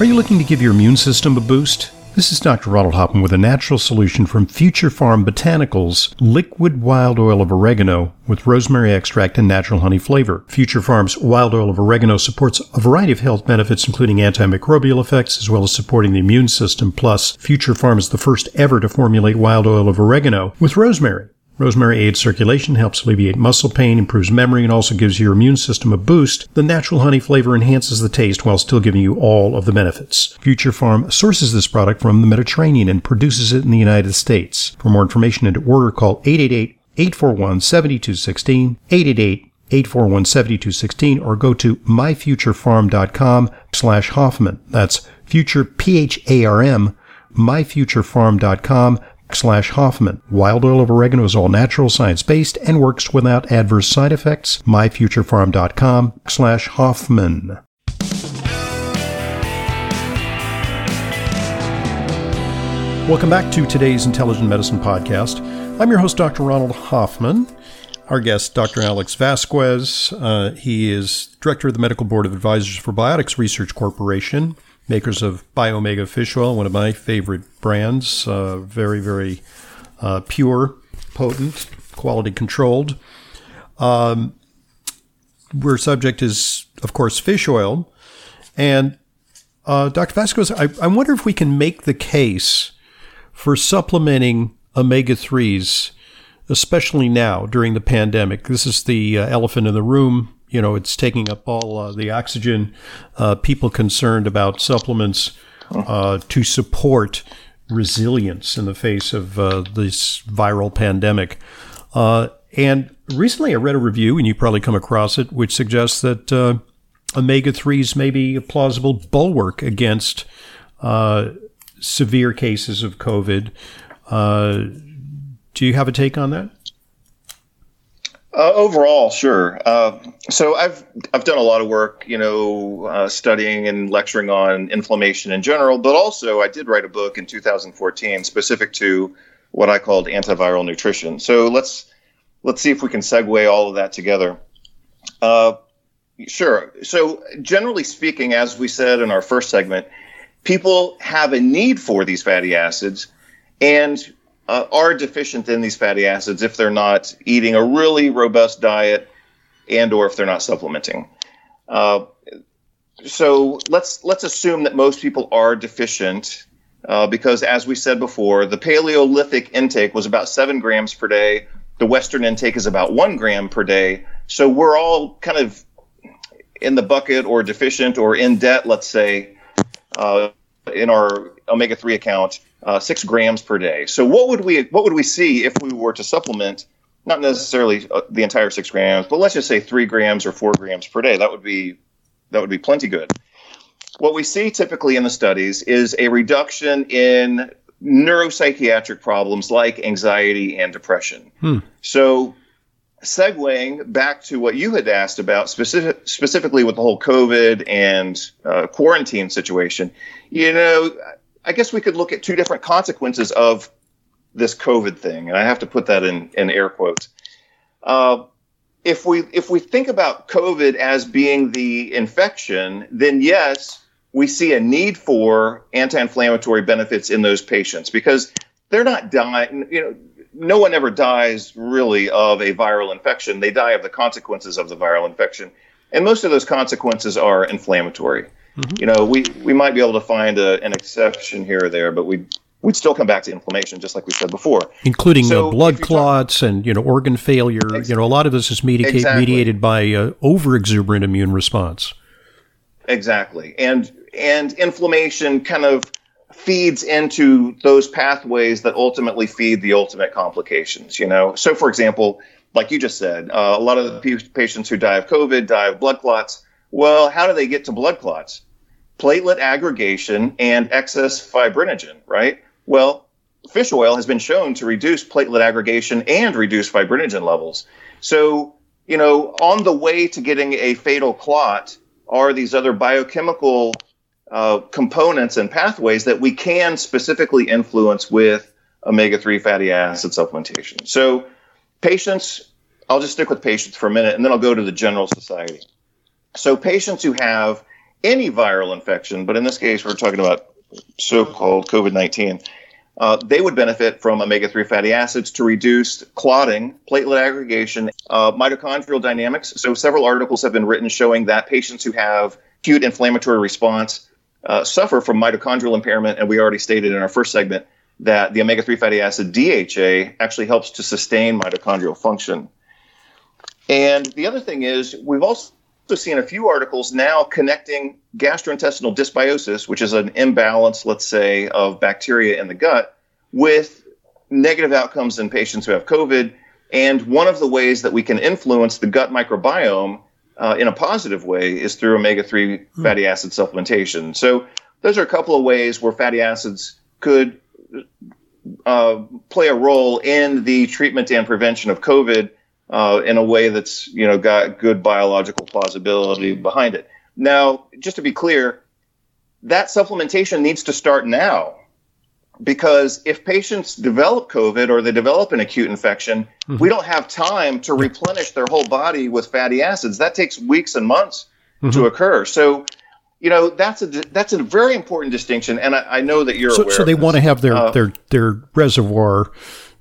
Are you looking to give your immune system a boost? This is Dr. Ronald Hoffman with a natural solution from Future Pharm Botanicals liquid wild oil of oregano with rosemary extract and natural honey flavor. Future Pharm's wild oil of oregano supports a variety of health benefits, including antimicrobial effects, as well as supporting the immune system. Plus, Future Pharm is the first ever to formulate wild oil of oregano with rosemary. Rosemary aids circulation, helps alleviate muscle pain, improves memory, and also gives your immune system a boost. The natural honey flavor enhances the taste while still giving you all of the benefits. Future Pharm sources this product from the Mediterranean and produces it in the United States. For more information and to order, call 888 841 7216, 888 841 7216, or go to myfuturepharm.com slash Hoffman. That's future, P-H-A-R-M, myfuturepharm.com slash Hoffman. Wild oil of oregano is all natural, science-based, and works without adverse side effects. myfuturepharm.com slash Hoffman. Welcome back to today's Intelligent Medicine Podcast. I'm your host, Dr. Ronald Hoffman. Our guest, Dr. Alex Vasquez. Uh, he is director of the Medical Board of Advisors for Biotics Research Corporation makers of Biomega fish oil, one of my favorite brands. Uh, very, very uh, pure, potent, quality controlled. Um, subject is, of course, fish oil. And uh, Dr. Vasquez, I, I wonder if we can make the case for supplementing omega 3s, especially now during the pandemic. This is the uh, elephant in the room you know, it's taking up all uh, the oxygen. Uh, people concerned about supplements uh, to support resilience in the face of uh, this viral pandemic. Uh, and recently I read a review, and you probably come across it, which suggests that omega 3s may be a plausible bulwark against severe cases of COVID. do you have a take on that? Uh, overall, sure. Uh, so I've I've done a lot of work, you know, uh, studying and lecturing on inflammation in general, but also I did write a book in 2014 specific to what I called antiviral nutrition. So let's let's see if we can segue all of that together. Uh, sure. So generally speaking, as we said in our first segment, people have a need for these fatty acids, and uh, are deficient in these fatty acids if they're not eating a really robust diet and or if they're not supplementing. Uh, so let's let's assume that most people are deficient uh, because, as we said before, the Paleolithic intake was about seven grams per day. The Western intake is about one gram per day. So we're all kind of in the bucket or deficient or in debt, let's say, uh, in our omega three account uh, six grams per day. So what would we what would we see if we were to supplement not necessarily uh, the entire six grams, but let's just say three grams or four grams per day? That would be that would be plenty good. What we see typically in the studies is a reduction in neuropsychiatric problems like anxiety and depression. Hmm. So segueing back to what you had asked about specific, specifically with the whole COVID and uh, quarantine situation, you know, I guess we could look at two different consequences of this COVID thing, and I have to put that in, in air quotes. Uh, if we if we think about COVID as being the infection, then yes, we see a need for anti-inflammatory benefits in those patients because they're not dying. You know, no one ever dies really of a viral infection. They die of the consequences of the viral infection, and most of those consequences are inflammatory. Mm-hmm. You know, we, we might be able to find a, an exception here or there, but we we'd still come back to inflammation, just like we said before, including so blood clots talk, and you know organ failure. You know, a lot of this is medica- exactly. mediated by uh, over exuberant immune response. Exactly, and and inflammation kind of feeds into those pathways that ultimately feed the ultimate complications. You know, so for example, like you just said, uh, a lot of the patients who die of COVID die of blood clots. Well, how do they get to blood clots? Platelet aggregation and excess fibrinogen, right? Well, fish oil has been shown to reduce platelet aggregation and reduce fibrinogen levels. So, you know, on the way to getting a fatal clot are these other biochemical uh, components and pathways that we can specifically influence with omega 3 fatty acid supplementation. So, patients, I'll just stick with patients for a minute and then I'll go to the general society. So patients who have any viral infection, but in this case, we're talking about so called COVID 19. Uh, they would benefit from omega 3 fatty acids to reduce clotting, platelet aggregation, uh, mitochondrial dynamics. So, several articles have been written showing that patients who have acute inflammatory response uh, suffer from mitochondrial impairment. And we already stated in our first segment that the omega 3 fatty acid DHA actually helps to sustain mitochondrial function. And the other thing is, we've also seen a few articles now connecting gastrointestinal dysbiosis, which is an imbalance, let's say, of bacteria in the gut, with negative outcomes in patients who have COVID. And one of the ways that we can influence the gut microbiome uh, in a positive way is through omega 3 hmm. fatty acid supplementation. So, those are a couple of ways where fatty acids could uh, play a role in the treatment and prevention of COVID uh, in a way that's you know got good biological plausibility behind it. Now, just to be clear, that supplementation needs to start now because if patients develop COVID or they develop an acute infection, mm-hmm. we don't have time to replenish their whole body with fatty acids. That takes weeks and months mm-hmm. to occur. So, you know, that's a that's a very important distinction, and I, I know that you're so, aware. So they want to have their uh, their their reservoir.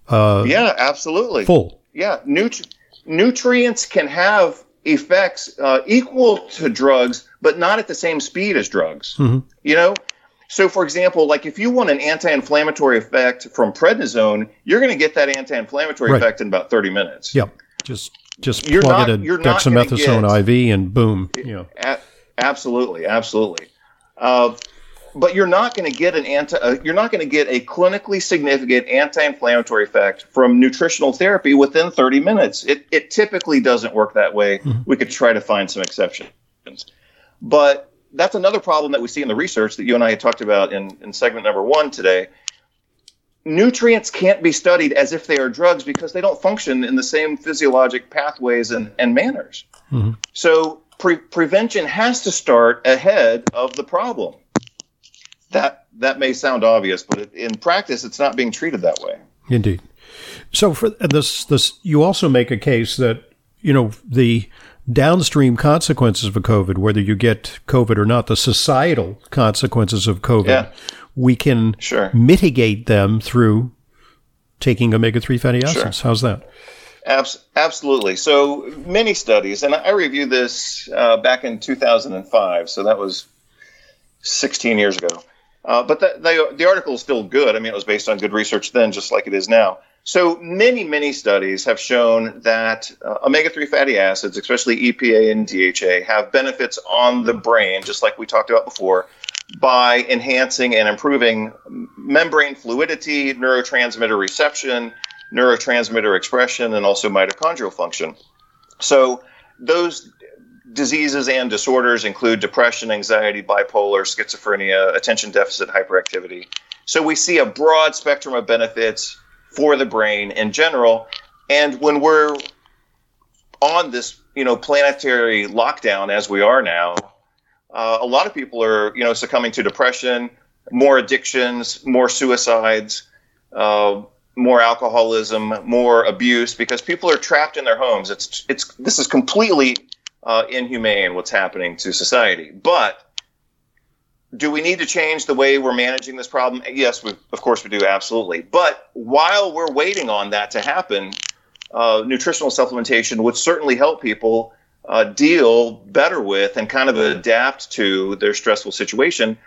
Uh, yeah, absolutely. Full. Yeah, nutri- nutrients can have effects uh, equal to drugs, but not at the same speed as drugs. Mm-hmm. You know, so for example, like if you want an anti-inflammatory effect from prednisone, you're going to get that anti-inflammatory right. effect in about 30 minutes. Yep. Just just you're plug not, it in dexamethasone IV and boom. You know. A- absolutely, absolutely. Uh, but you're not going to get an anti uh, you're not going to get a clinically significant anti-inflammatory effect from nutritional therapy within 30 minutes. It, it typically doesn't work that way. Mm-hmm. we could try to find some exceptions. But that's another problem that we see in the research that you and i had talked about in, in segment number one today. Nutrients can't be studied as if they are drugs because they don't function in the same physiologic pathways and, and manners. Mm-hmm. so pre- prevention has to start ahead of the problem that that may sound obvious, but in practice, it's not being treated that way. Indeed. So for this, this you also make a case that you know the downstream consequences of COVID, whether you get COVID or not, the societal consequences of COVID, yeah. we can sure. mitigate them through taking omega three fatty acids. Sure. How's that? Abs- absolutely. So many studies, and I reviewed this uh, back in 2005. So that was 16 years ago. Uh, but the, the, the, article is still good. I mean, it was based on good research then, just like it is now. So many, many studies have shown that uh, omega 3 fatty acids, especially EPA and DHA, have benefits on the brain, just like we talked about before, by enhancing and improving membrane fluidity, neurotransmitter reception, neurotransmitter expression, and also mitochondrial function. So those diseases and disorders include depression, anxiety, bipolar, schizophrenia, attention deficit hyperactivity. So we see a broad spectrum of benefits for the brain in general. And when we're on this, you know, planetary lockdown as we are now, uh, a lot of people are, you know, succumbing to depression, more addictions, more suicides, uh, more alcoholism, more abuse, because people are trapped in their homes. It's it's this is completely uh, inhumane what's happening to society. But do we need to change the way we're managing this problem? Yes, we, of course we do, absolutely. But while we're waiting on that to happen, uh, nutritional supplementation would certainly help people uh, deal better with and kind of adapt to their stressful situation.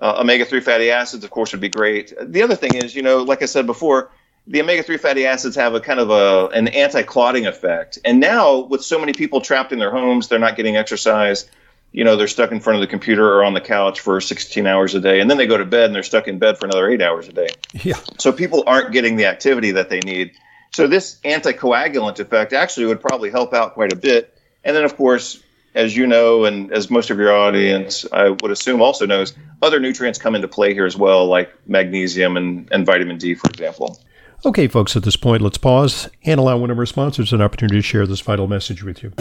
Uh, omega 3 fatty acids, of course, would be great. The other thing is, you know, like I said before, the omega-3 fatty acids have a kind of a an anti-clotting effect. And now with so many people trapped in their homes, they're not getting exercise. You know, they're stuck in front of the computer or on the couch for 16 hours a day, and then they go to bed and they're stuck in bed for another 8 hours a day. Yeah. So people aren't getting the activity that they need. So this anticoagulant effect actually would probably help out quite a bit. And then of course, as you know, and as most of your audience, I would assume also knows, other nutrients come into play here as well, like magnesium and, and vitamin D, for example. Okay, folks, at this point, let's pause and allow one of our sponsors an opportunity to share this vital message with you.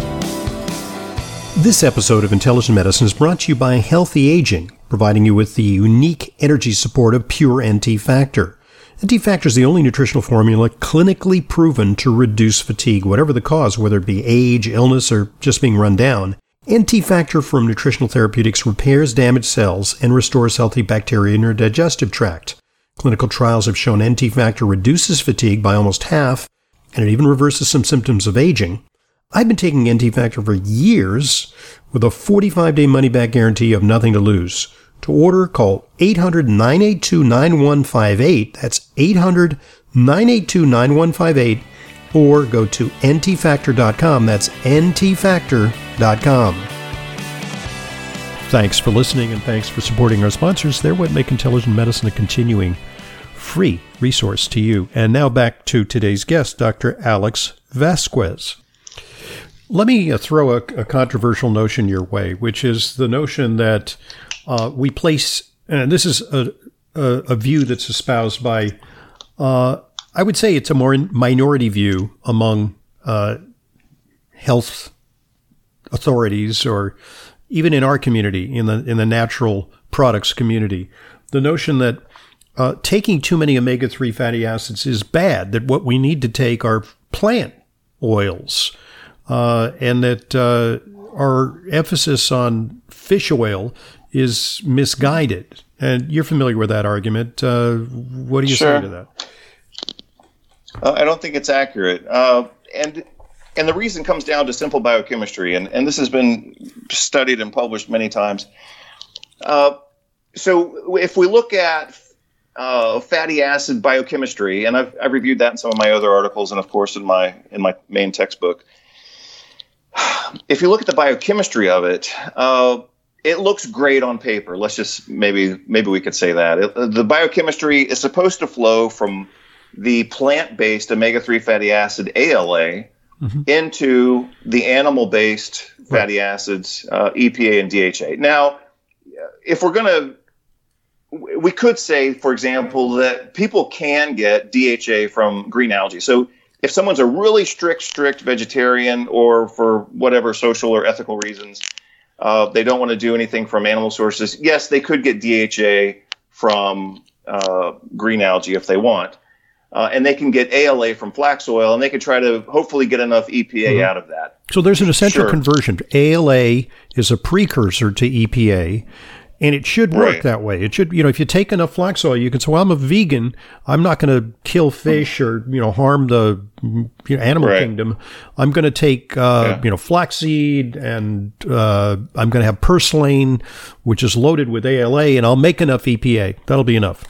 This episode of Intelligent Medicine is brought to you by Healthy Aging, providing you with the unique energy support of Pure NT Factor. NT Factor is the only nutritional formula clinically proven to reduce fatigue, whatever the cause, whether it be age, illness, or just being run down. NT Factor from Nutritional Therapeutics repairs damaged cells and restores healthy bacteria in your digestive tract. Clinical trials have shown NT Factor reduces fatigue by almost half, and it even reverses some symptoms of aging. I've been taking NT Factor for years with a 45 day money back guarantee of nothing to lose. To order, call 800 982 9158. That's 800 982 9158 or go to ntfactor.com. That's ntfactor.com. Thanks for listening and thanks for supporting our sponsors. They're what make intelligent medicine a continuing free resource to you. And now back to today's guest, Dr. Alex Vasquez. Let me uh, throw a, a controversial notion your way, which is the notion that uh, we place, and this is a, a, a view that's espoused by uh, I would say it's a more minority view among uh, health authorities, or even in our community, in the in the natural products community, the notion that uh, taking too many omega three fatty acids is bad. That what we need to take are plant oils, uh, and that uh, our emphasis on fish oil is misguided. And you're familiar with that argument. Uh, what do you sure. say to that? Uh, I don't think it's accurate. Uh, and and the reason comes down to simple biochemistry, and, and this has been studied and published many times. Uh, so if we look at uh, fatty acid biochemistry, and I've, I've reviewed that in some of my other articles, and of course in my in my main textbook. If you look at the biochemistry of it, uh, it looks great on paper. Let's just maybe maybe we could say that it, the biochemistry is supposed to flow from the plant based omega 3 fatty acid ALA mm-hmm. into the animal based fatty acids, uh, EPA and DHA. Now, if we're going to we could say, for example, that people can get DHA from green algae. So if someone's a really strict, strict vegetarian, or for whatever social or ethical reasons, uh, they don't want to do anything from animal sources, yes, they could get DHA from uh, green algae if they want uh, and they can get ALA from flax oil, and they can try to hopefully get enough EPA mm-hmm. out of that. So there's an essential sure. conversion. ALA is a precursor to EPA, and it should work right. that way. It should, you know, if you take enough flax oil, you can say, "Well, I'm a vegan. I'm not going to kill fish or you know harm the you know, animal right. kingdom. I'm going to take uh, yeah. you know flaxseed, and uh, I'm going to have purslane, which is loaded with ALA, and I'll make enough EPA. That'll be enough."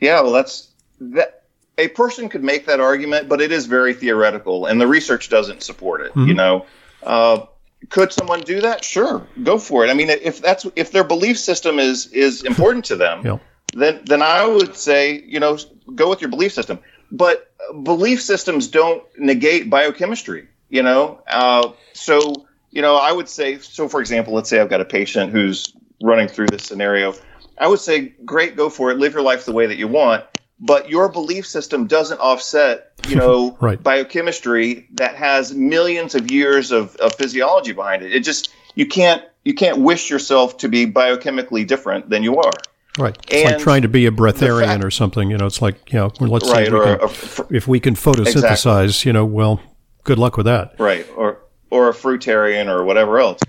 Yeah, well, that's that a person could make that argument, but it is very theoretical, and the research doesn't support it. Mm-hmm. You know, uh, could someone do that? Sure, go for it. I mean, if that's if their belief system is is important to them, yeah. then then I would say you know go with your belief system. But belief systems don't negate biochemistry. You know, uh, so you know I would say so. For example, let's say I've got a patient who's running through this scenario. I would say, great, go for it. Live your life the way that you want but your belief system doesn't offset, you know, right. biochemistry that has millions of years of, of physiology behind it. It just you can't you can't wish yourself to be biochemically different than you are. Right. It's and like trying to be a breatharian fact, or something. You know, it's like, you know, let's right, say we can, a, if we can photosynthesize, exactly. you know, well, good luck with that. Right. Or, or a fruitarian or whatever else.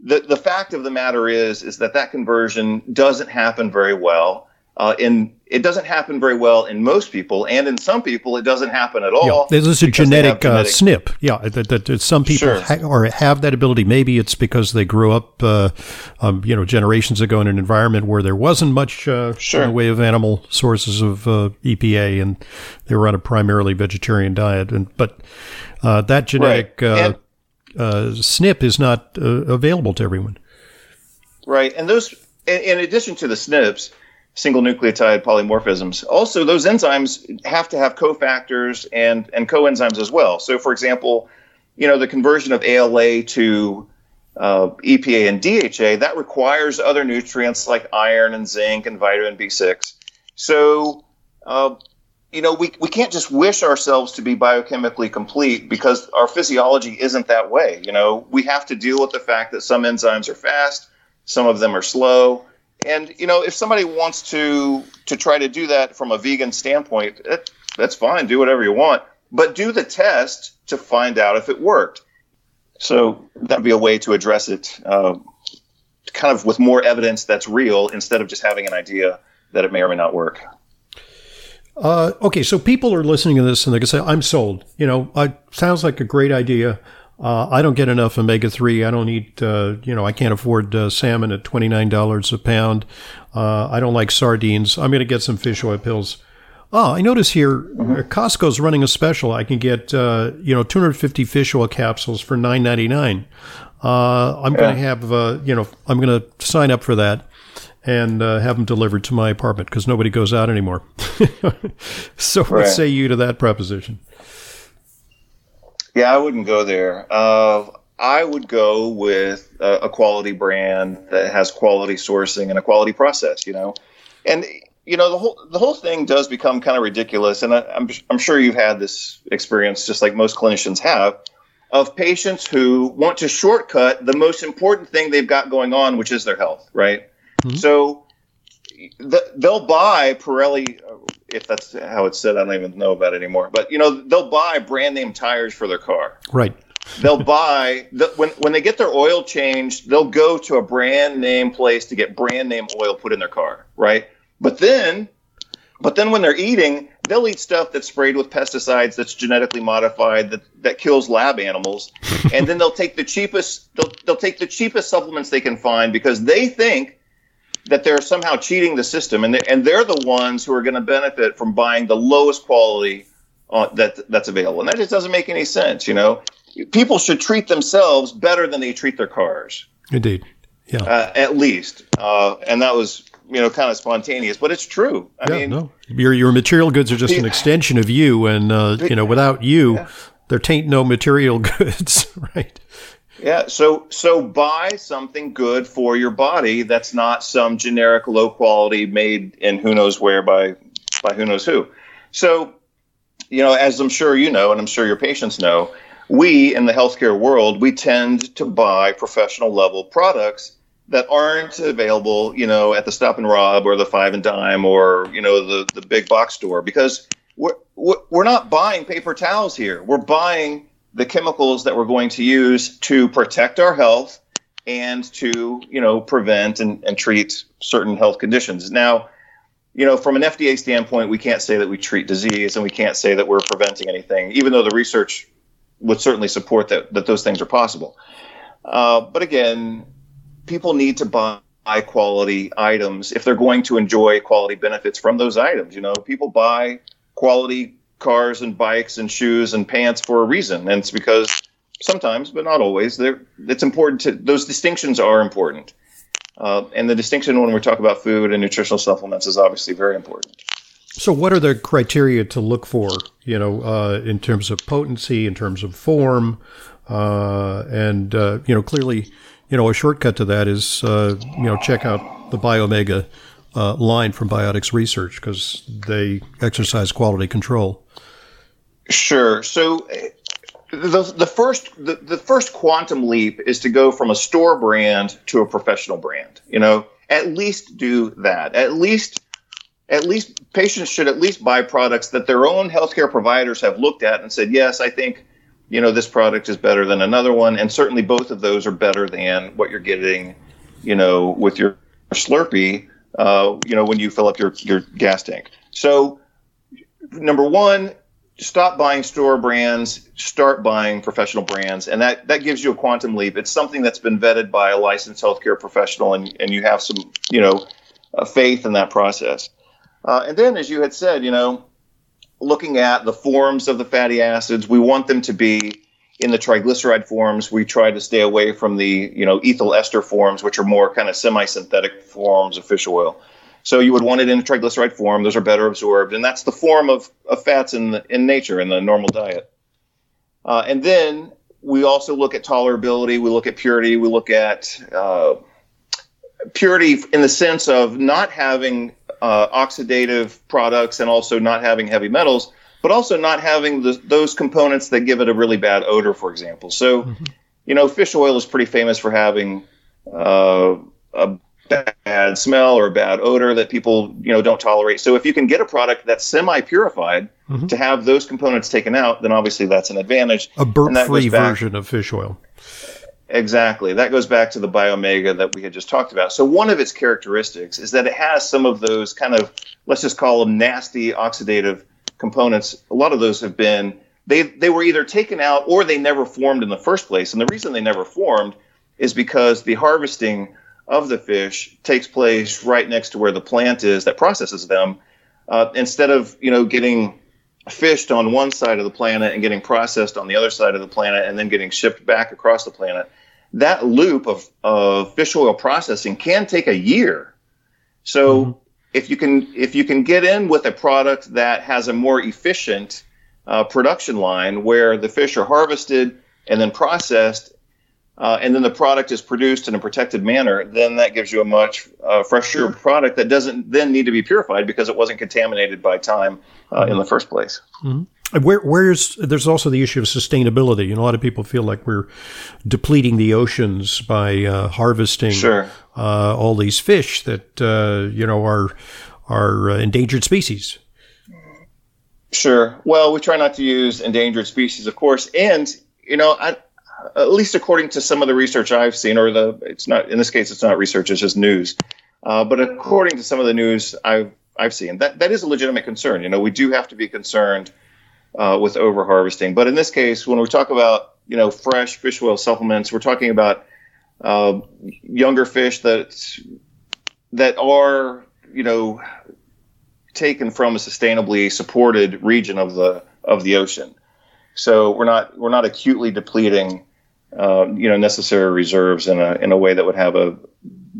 The, the fact of the matter is, is that that conversion doesn't happen very well. Uh, in it doesn't happen very well in most people, and in some people, it doesn't happen at all. Yeah, there's a genetic, uh, SNP. Yeah, that, that, that some people sure. ha- or have that ability. Maybe it's because they grew up, uh, um, you know, generations ago in an environment where there wasn't much uh, sure. in the way of animal sources of uh, EPA, and they were on a primarily vegetarian diet. And but uh, that genetic right. and, SNP is not available to everyone. Right, and those, in, in addition to the SNPs single nucleotide polymorphisms. Also, those enzymes have to have cofactors and, and coenzymes as well. So, for example, you know, the conversion of ALA to uh, EPA and DHA, that requires other nutrients like iron and zinc and vitamin B6. So, uh, you know, we, we can't just wish ourselves to be biochemically complete because our physiology isn't that way. You know, we have to deal with the fact that some enzymes are fast, some of them are slow, and you know, if somebody wants to to try to do that from a vegan standpoint, it, that's fine. Do whatever you want, but do the test to find out if it worked. So that would be a way to address it, uh, kind of with more evidence that's real instead of just having an idea that it may or may not work. Uh, okay, so people are listening to this and they can say, "I'm sold." You know, it sounds like a great idea. Uh, I don't get enough omega three. I don't eat. Uh, you know, I can't afford uh, salmon at twenty nine dollars a pound. Uh, I don't like sardines. I'm going to get some fish oil pills. Oh, I notice here mm-hmm. Costco's running a special. I can get uh, you know 250 fish oil capsules for 9.99. Uh, I'm yeah. going to have uh, you know I'm going to sign up for that and uh, have them delivered to my apartment because nobody goes out anymore. so right. what say you to that proposition? Yeah, I wouldn't go there. Uh, I would go with a, a, quality brand that has quality sourcing and a quality process. You know, and you know the whole the whole thing does become kind of ridiculous, and I, I'm I'm sure you've had this experience, just like most clinicians have, of patients who want to shortcut the most important thing they've got going on, which is their health, right? Mm-hmm. So they'll buy Pirelli, uh, if that's how it's said. I don't even know about it anymore. But you know, they'll buy brand name tires for their car. Right. they'll buy the, when when they get their oil changed, they'll go to a brand name place to get brand name oil put in their car. Right. But then, but then when they're eating, they'll eat stuff that's sprayed with pesticides, that's genetically modified, that that kills lab animals, and then they'll take the cheapest they'll they'll take the cheapest supplements they can find because they think that they're somehow cheating the system, and they, and they're the ones who are going to benefit from buying the lowest quality uh, that that's available, and that just doesn't make any sense. You know, people should treat themselves better than they treat their cars. Indeed, yeah, uh, at least, uh, and that was you know kind of spontaneous, but it's true. I yeah, mean, no, your your material goods are just an extension of you, and uh, you know, without you, yeah. there tain't no material goods, right? Yeah, so so buy something good for your body that's not some generic low quality made in who knows where by by who knows who. So, you know, as I'm sure you know and I'm sure your patients know, we in the healthcare world, we tend to buy professional level products that aren't available, you know, at the Stop and Rob or the Five and Dime or, you know, the the big box store because we're we're not buying paper towels here. We're buying the chemicals that we're going to use to protect our health and to you know prevent and, and treat certain health conditions. Now you know from an fda standpoint we can't say that we treat disease and we can't say that we're preventing anything even though the research would certainly support that that those things are possible. Uh, but again people need to buy high quality items if they're going to enjoy quality benefits from those items. You know people buy quality cars and bikes and shoes and pants for a reason, and it's because sometimes, but not always, it's important to those distinctions are important. Uh, and the distinction when we talk about food and nutritional supplements is obviously very important. So, what are the criteria to look for? You know, uh, in terms of potency, in terms of form, uh, and uh, you know, clearly, you know, a shortcut to that is uh, you know check out the Biomega uh, line from Biotics Research because they exercise quality control. Sure. So the, the first the, the first quantum leap is to go from a store brand to a professional brand. You know, at least do that. At least at least patients should at least buy products that their own healthcare providers have looked at and said, yes, I think you know this product is better than another one, and certainly both of those are better than what you're getting, you know, with your Slurpee, uh, you know, when you fill up your your gas tank. So number one, stop buying store brands, start buying professional brands, and that that gives you a quantum leap. It's something that's been vetted by a licensed healthcare professional, and and you have some you know uh, faith in that process. Uh, and then, as you had said, you know, looking at the forms of the fatty acids, we want them to be in the triglyceride forms. We try to stay away from the you know ethyl ester forms, which are more kind of semi-synthetic forms of fish oil. So you would want it in a triglyceride form. Those are better absorbed, and that's the form of, of fats in the, in nature in the normal diet. Uh, and then we also look at tolerability. We look at purity. We look at uh, purity in the sense of not having uh, oxidative products and also not having heavy metals, but also not having the, those components that give it a really bad odor, for example. So, mm-hmm. you know, fish oil is pretty famous for having uh, a bad smell or a bad odor that people you know don't tolerate. So if you can get a product that's semi-purified mm-hmm. to have those components taken out, then obviously that's an advantage. A burp-free version of fish oil. Exactly. That goes back to the Biomega that we had just talked about. So one of its characteristics is that it has some of those kind of let's just call them nasty oxidative components. A lot of those have been they they were either taken out or they never formed in the first place. And the reason they never formed is because the harvesting of the fish takes place right next to where the plant is that processes them. Uh, instead of you know getting fished on one side of the planet and getting processed on the other side of the planet and then getting shipped back across the planet, that loop of, of fish oil processing can take a year. So mm-hmm. If you can if you can get in with a product that has a more efficient uh, production line where the fish are harvested and then processed uh, and then the product is produced in a protected manner, then that gives you a much uh, fresher product that doesn't then need to be purified because it wasn't contaminated by time uh, mm-hmm. in the first place. Mm-hmm. Where, where's there's also the issue of sustainability. You know, a lot of people feel like we're depleting the oceans by uh, harvesting sure. Uh, all these fish that uh, you know are are endangered species. Sure. Well, we try not to use endangered species, of course, and you know, I, at least according to some of the research I've seen, or the it's not in this case it's not research, it's just news. Uh, but according to some of the news I've I've seen, that that is a legitimate concern. You know, we do have to be concerned uh, with over harvesting. But in this case, when we talk about you know fresh fish oil supplements, we're talking about uh, younger fish that that are you know taken from a sustainably supported region of the of the ocean. So we're not we're not acutely depleting uh, you know necessary reserves in a in a way that would have a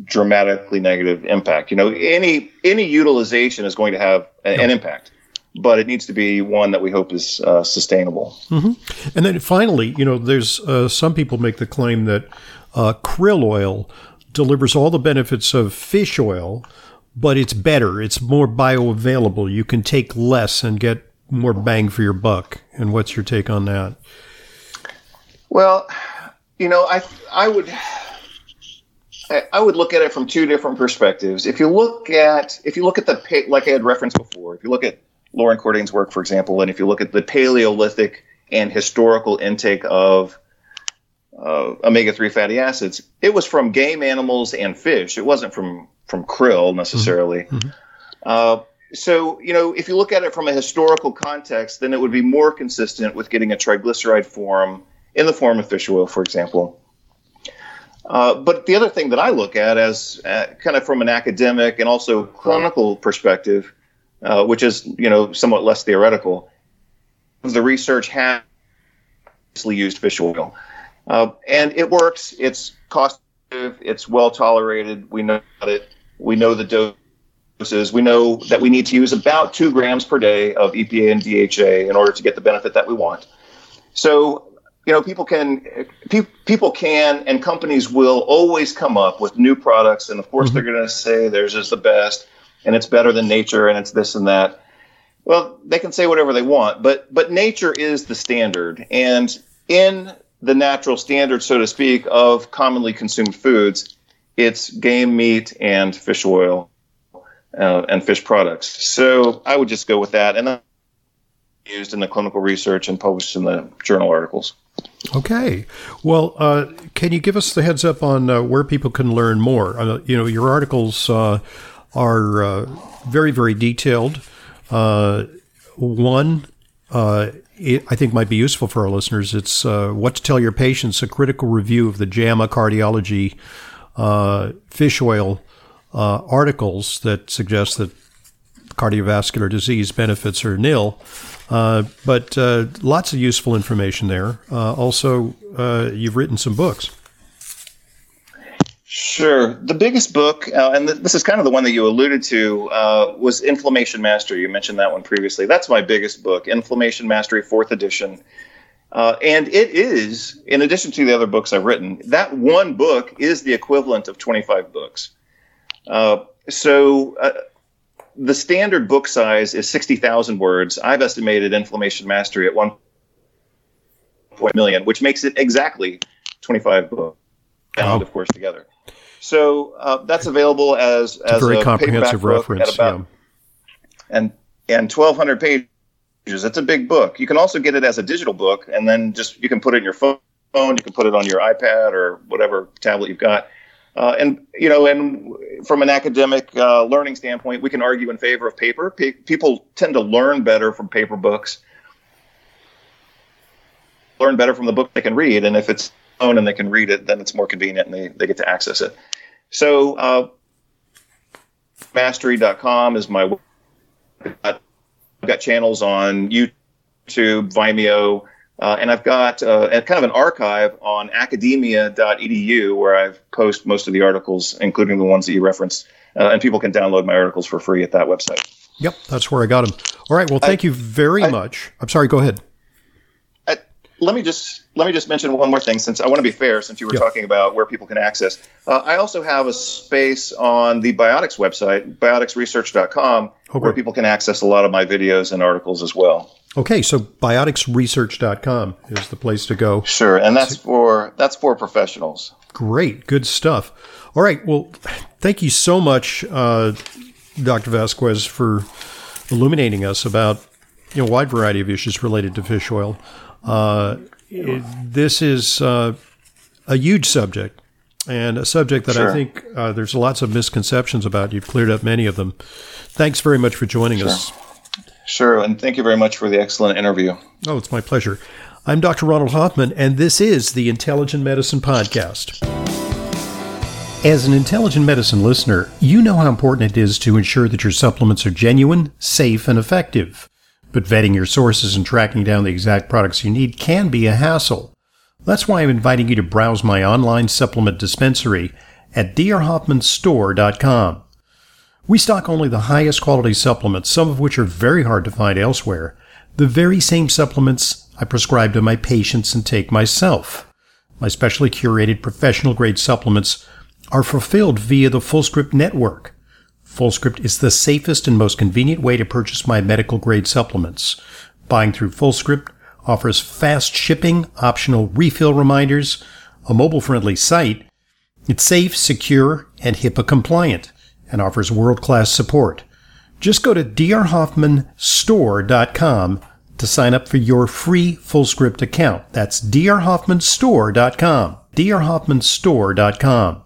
dramatically negative impact. You know, any any utilization is going to have a, an impact, but it needs to be one that we hope is uh, sustainable. Mm-hmm. And then finally, you know, there's uh, some people make the claim that uh, krill oil delivers all the benefits of fish oil, but it's better. It's more bioavailable. You can take less and get more bang for your buck. And what's your take on that? Well, you know, I I would I would look at it from two different perspectives. If you look at if you look at the like I had referenced before, if you look at Loren Cordain's work, for example, and if you look at the Paleolithic and historical intake of uh, omega-3 fatty acids, it was from game animals and fish. It wasn't from from krill necessarily. Mm-hmm. mm-hmm. Uh, so, you know, if you look at it from a historical context, then it would be more consistent with getting a triglyceride form in the form of fish oil, for example. Uh, but the other thing that I look at as uh, kind of from an academic and also clinical perspective, uh, which is you know somewhat less theoretical, the research has used fish oil, uh, and it works. It's cost it's well tolerated. We know it. We know the doses. We know that we need to use about two grams per day of EPA and DHA in order to get the benefit that we want. So you know, people can pe- people can and companies will always come up with new products, and of course mm-hmm. they're going to say theirs is the best and it's better than nature and it's this and that. Well, they can say whatever they want, but but nature is the standard, and in the natural standard, so to speak, of commonly consumed foods, it's game meat and fish oil uh, and fish products. So I would just go with that, and used in the clinical research and published in the journal articles. Okay. Well, uh, can you give us the heads up on uh, where people can learn more? Uh, you know, your articles uh, are uh, very, very detailed. Uh, one, it, I think might be useful for our listeners. It's what to tell your patients, a critical review of the JAMA cardiology fish oil articles that suggest that cardiovascular disease benefits are nil. Uh, but uh, lots of useful information there. Uh, also, uh, you've written some books. Sure. The biggest book, uh, and th- this is kind of the one that you alluded to, uh, was Inflammation Mastery. You mentioned that one previously. That's my biggest book, Inflammation Mastery, fourth edition. and it is, in addition to the other books I've written, that one book is the equivalent of 25 books. so the standard book size is 60,000 words. I've estimated Inflammation Mastery at 1 million, which makes it exactly 25 books, bound, oh. of course, together. So uh, that's available as it's as a very a comprehensive reference. About, yeah. And and 1,200 pages. It's a big book. You can also get it as a digital book, and then just you can put it in your phone. You can put it on your iPad or whatever tablet you've got. Uh, and you know, and from an academic uh, learning standpoint, we can argue in favor of paper. people tend to learn better from paper books, learn better from the book they can read, and if it's own and they can read it, then it's more convenient and they, they get to access it. So, uh, mastery.com is my. I've got channels on YouTube, Vimeo, uh, and I've got uh, kind of an archive on academia.edu where I've post most of the articles, including the ones that you referenced. Uh, and people can download my articles for free at that website. Yep, that's where I got them. All right. Well, thank I, you very I, much. I'm sorry. Go ahead. Let me just let me just mention one more thing, since I want to be fair, since you were yep. talking about where people can access. Uh, I also have a space on the Biotics website, bioticsresearch.com, okay. where people can access a lot of my videos and articles as well. Okay, so bioticsresearch.com is the place to go. Sure, and that's for that's for professionals. Great, good stuff. All right, well, thank you so much, uh, Dr. Vasquez, for illuminating us about you know a wide variety of issues related to fish oil. Uh, it, this is uh, a huge subject and a subject that sure. I think uh, there's lots of misconceptions about. You've cleared up many of them. Thanks very much for joining sure. us. Sure, and thank you very much for the excellent interview. Oh, it's my pleasure. I'm Dr. Ronald Hoffman, and this is the Intelligent Medicine Podcast. As an intelligent medicine listener, you know how important it is to ensure that your supplements are genuine, safe, and effective. But vetting your sources and tracking down the exact products you need can be a hassle. That's why I'm inviting you to browse my online supplement dispensary at drhoffmanstore.com. We stock only the highest quality supplements, some of which are very hard to find elsewhere. The very same supplements I prescribe to my patients and take myself. My specially curated professional grade supplements are fulfilled via the FullScript network. FullScript is the safest and most convenient way to purchase my medical grade supplements. Buying through FullScript offers fast shipping, optional refill reminders, a mobile friendly site. It's safe, secure, and HIPAA compliant and offers world-class support. Just go to drhoffmanstore.com to sign up for your free FullScript account. That's drhoffmanstore.com. drhoffmanstore.com.